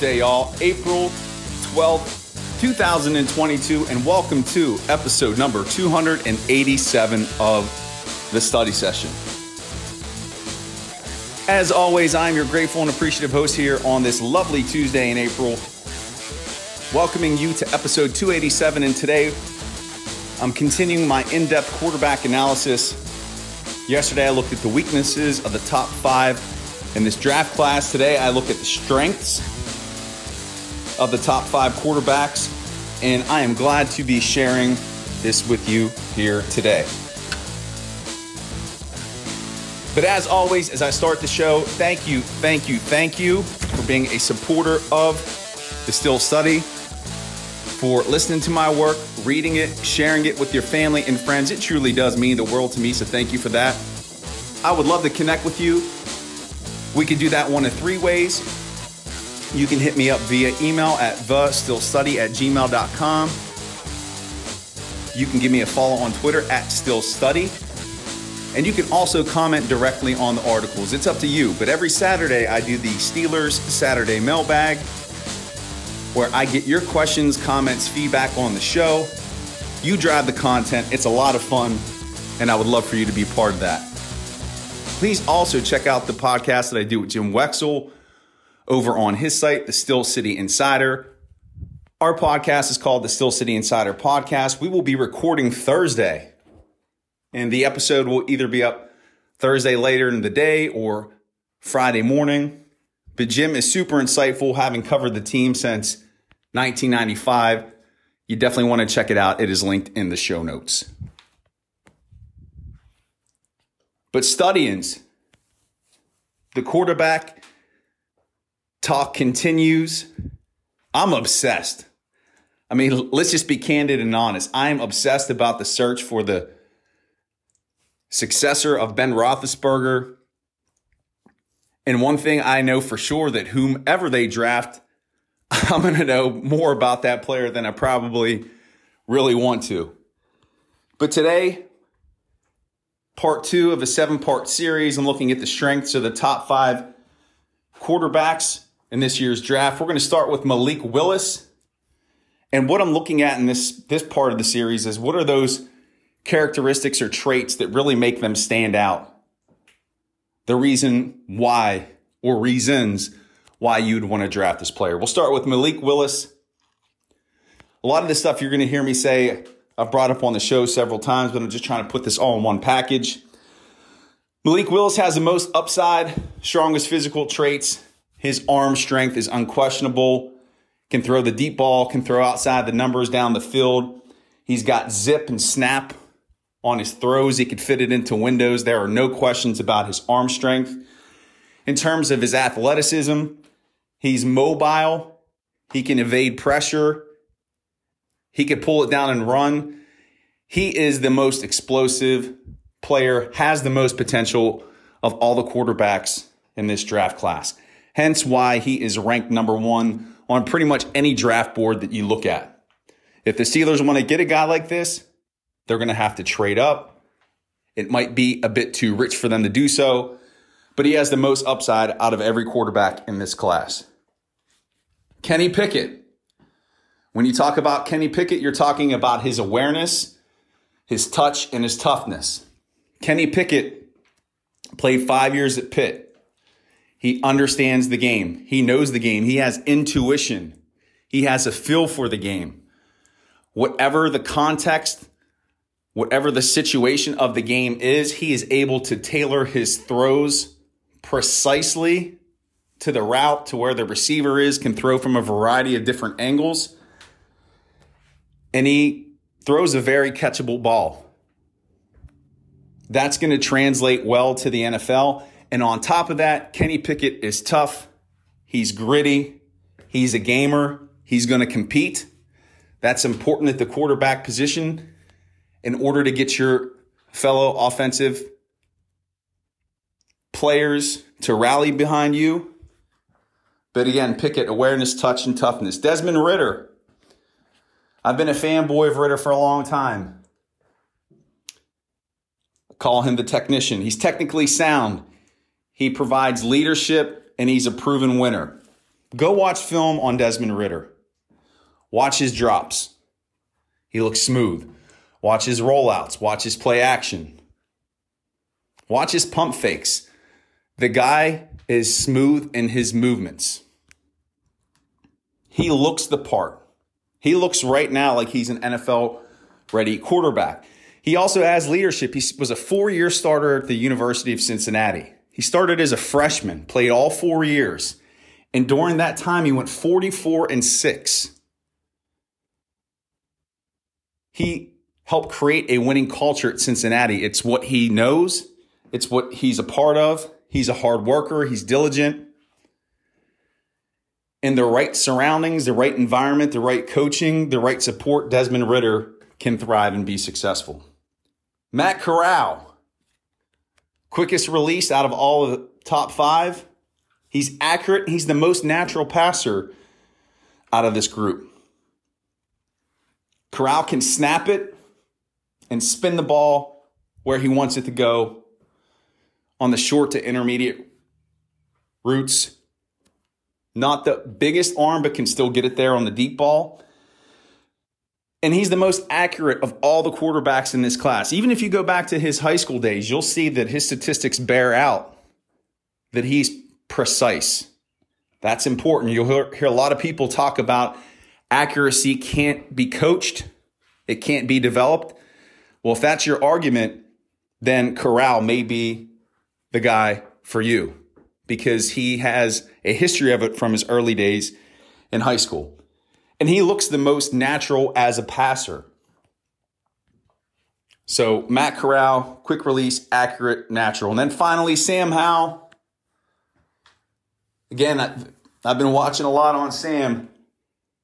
Tuesday, y'all. April 12th, 2022, and welcome to episode number 287 of the study session. As always, I'm your grateful and appreciative host here on this lovely Tuesday in April, welcoming you to episode 287. And today, I'm continuing my in depth quarterback analysis. Yesterday, I looked at the weaknesses of the top five in this draft class today, I look at the strengths of the top five quarterbacks, and I am glad to be sharing this with you here today. But as always, as I start the show, thank you, thank you, thank you for being a supporter of the Steel Study, for listening to my work, reading it, sharing it with your family and friends. It truly does mean the world to me, so thank you for that. I would love to connect with you we can do that one of three ways. You can hit me up via email at thesteelstudy at gmail.com. You can give me a follow on Twitter at steelstudy. And you can also comment directly on the articles. It's up to you. But every Saturday, I do the Steelers Saturday mailbag where I get your questions, comments, feedback on the show. You drive the content. It's a lot of fun, and I would love for you to be part of that. Please also check out the podcast that I do with Jim Wexell over on his site, The Steel City Insider. Our podcast is called the Steel City Insider Podcast. We will be recording Thursday, and the episode will either be up Thursday later in the day or Friday morning. But Jim is super insightful, having covered the team since 1995. You definitely want to check it out. It is linked in the show notes. But studyings, the quarterback talk continues. I'm obsessed. I mean, let's just be candid and honest. I'm obsessed about the search for the successor of Ben Roethlisberger. And one thing I know for sure that whomever they draft, I'm going to know more about that player than I probably really want to. But today, part two of a seven part series. I'm looking at the strengths of the top five quarterbacks in this year's draft. We're going to start with Malik Willis. And what I'm looking at in this, this part of the series is what are those characteristics or traits that really make them stand out? The reason why or reasons why you'd want to draft this player. We'll start with Malik Willis. A lot of the stuff you're going to hear me say I've brought up on the show several times, but I'm just trying to put this all in one package. Malik Willis has the most upside, strongest physical traits. His arm strength is unquestionable. Can throw the deep ball, can throw outside the numbers down the field. He's got zip and snap on his throws. He could fit it into windows. There are no questions about his arm strength. In terms of his athleticism, he's mobile. He can evade pressure. He could pull it down and run. He is the most explosive player, has the most potential of all the quarterbacks in this draft class. Hence why he is ranked number one on pretty much any draft board that you look at. If the Steelers want to get a guy like this, they're going to have to trade up. It might be a bit too rich for them to do so, but he has the most upside out of every quarterback in this class. Kenny Pickett, when you talk about Kenny Pickett, you're talking about his awareness, his touch, and his toughness. Kenny Pickett played five years at Pitt. He understands the game. He knows the game. He has intuition. He has a feel for the game. Whatever the context, whatever the situation of the game is, he is able to tailor his throws precisely to the route to where the receiver is, can throw from a variety of different angles and he throws a very catchable ball. That's going to translate well to the NFL. And on top of that, Kenny Pickett is tough. He's gritty. He's a gamer. He's going to compete. That's important at the quarterback position in order to get your fellow offensive players to rally behind you. But again, Pickett, awareness, touch, and toughness. Desmond Ridder. I've been a fanboy of Ridder for a long time. Call him the technician. He's technically sound. He provides leadership and he's a proven winner. Go watch film on Desmond Ridder. Watch his drops. He looks smooth. Watch his rollouts. Watch his play action. Watch his pump fakes. The guy is smooth in his movements. He looks the part. He looks right now like he's an NFL ready quarterback. He also has leadership. He was a four year starter at the University of Cincinnati. He started as a freshman, played all four years. And during that time, he went 44 and 6. He helped create a winning culture at Cincinnati. It's what he knows, it's what he's a part of. He's a hard worker, he's diligent. In the right surroundings, the right environment, the right coaching, the right support, Desmond Ridder can thrive and be successful. Matt Corral, quickest release out of all of the top five. He's accurate. He's the most natural passer out of this group. Corral can snap it and spin the ball where he wants it to go on the short to intermediate routes. Not the biggest arm, but can still get it there on the deep ball. And he's the most accurate of all the quarterbacks in this class. Even if you go back to his high school days, you'll see that his statistics bear out that he's precise. That's important. You'll hear, hear a lot of people talk about accuracy can't be coached, it can't be developed. Well, if that's your argument, then Corral may be the guy for you because he has a history of it from his early days in high school and he looks the most natural as a passer. So Matt Corral, quick release, accurate, natural. And then finally, Sam Howell. Again, I've been watching a lot on Sam.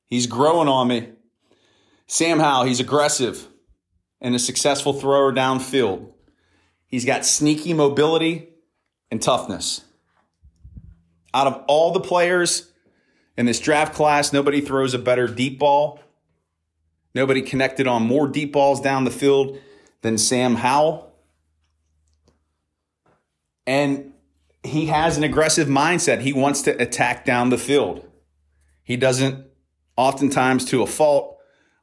He's growing on me. Sam Howell, he's aggressive and a successful thrower downfield. He's got sneaky mobility and toughness. Out of all the players in this draft class, nobody throws a better deep ball. Nobody connected on more deep balls down the field than Sam Howell. And he has an aggressive mindset. He wants to attack down the field. He doesn't, oftentimes to a fault,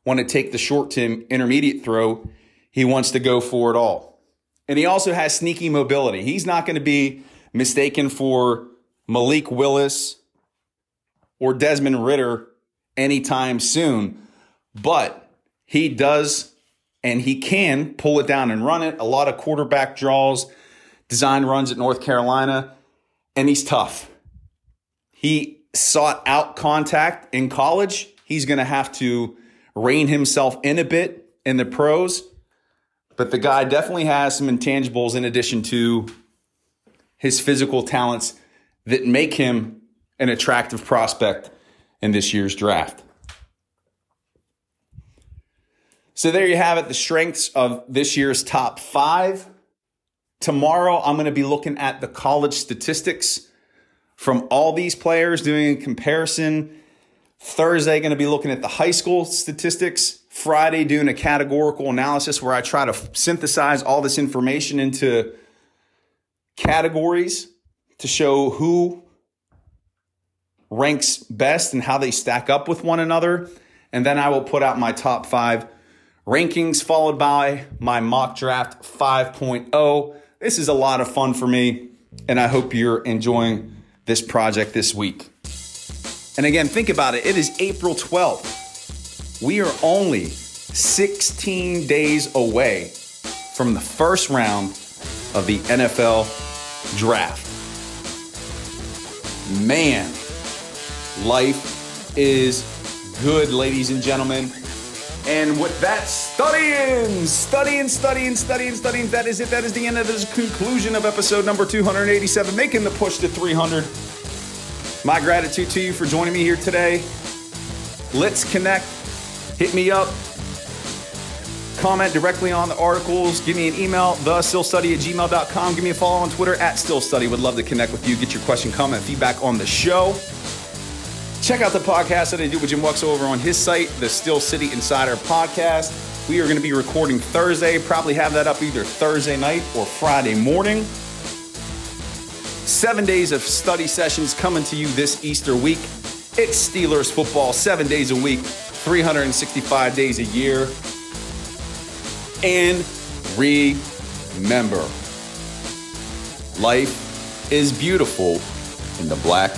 want to take the short to intermediate throw. He wants to go for it all. And he also has sneaky mobility. He's not going to be mistaken for Malik Willis or Desmond Ridder anytime soon, but he does and he can pull it down and run it. A lot of quarterback draws, design runs at North Carolina, and he's tough. He sought out contact in college. He's going to have to rein himself in a bit in the pros, but the guy definitely has some intangibles in addition to his physical talents that make him an attractive prospect in this year's draft. So there you have it, the strengths of this year's top five. Tomorrow, I'm going to be looking at the college statistics from all these players, doing a comparison. Thursday, going to be looking at the high school statistics. Friday, doing a categorical analysis where I try to synthesize all this information into categories to show who ranks best and how they stack up with one another. And then I will put out my top five rankings, followed by my mock draft 5.0. This is a lot of fun for me, and I hope you're enjoying this project this week. And again, think about it. It is April 12th. We are only 16 days away from the first round of the NFL draft. Man, Life is good, ladies and gentlemen. And with that, studying, studying, studying, studying, studying. That is it. That is the end of this conclusion of episode number 287, making the push to 300. My gratitude to you for joining me here today. Let's connect. Hit me up. Comment directly on the articles. Give me an email, thesteelstudy at gmail.com. Give me a follow on Twitter at steelstudy. Would love to connect with you. Get your question, comment, feedback on the show. Check out the podcast that I do with Jim Wexell over on his site, the Steel City Insider Podcast. We are going to be recording Thursday, probably have that up either Thursday night or Friday morning. Seven days of study sessions coming to you this Easter week. It's Steelers football seven days a week, 365 days a year. And remember, life is beautiful in the black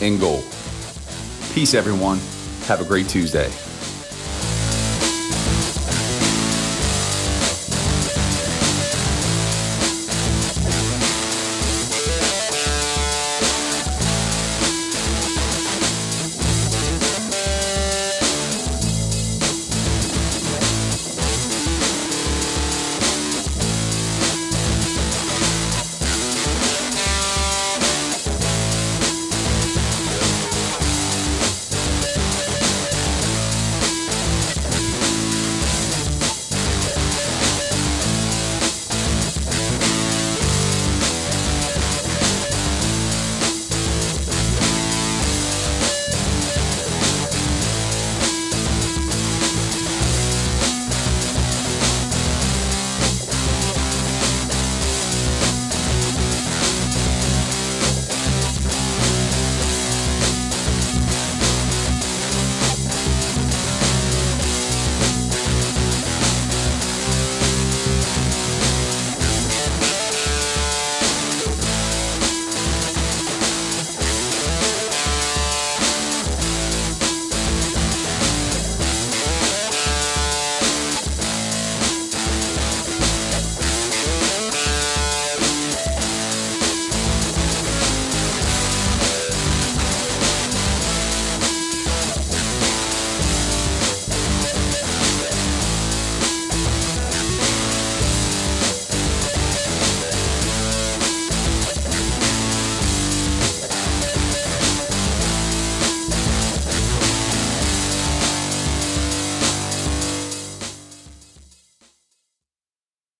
and gold. Peace, everyone. Have a great Tuesday.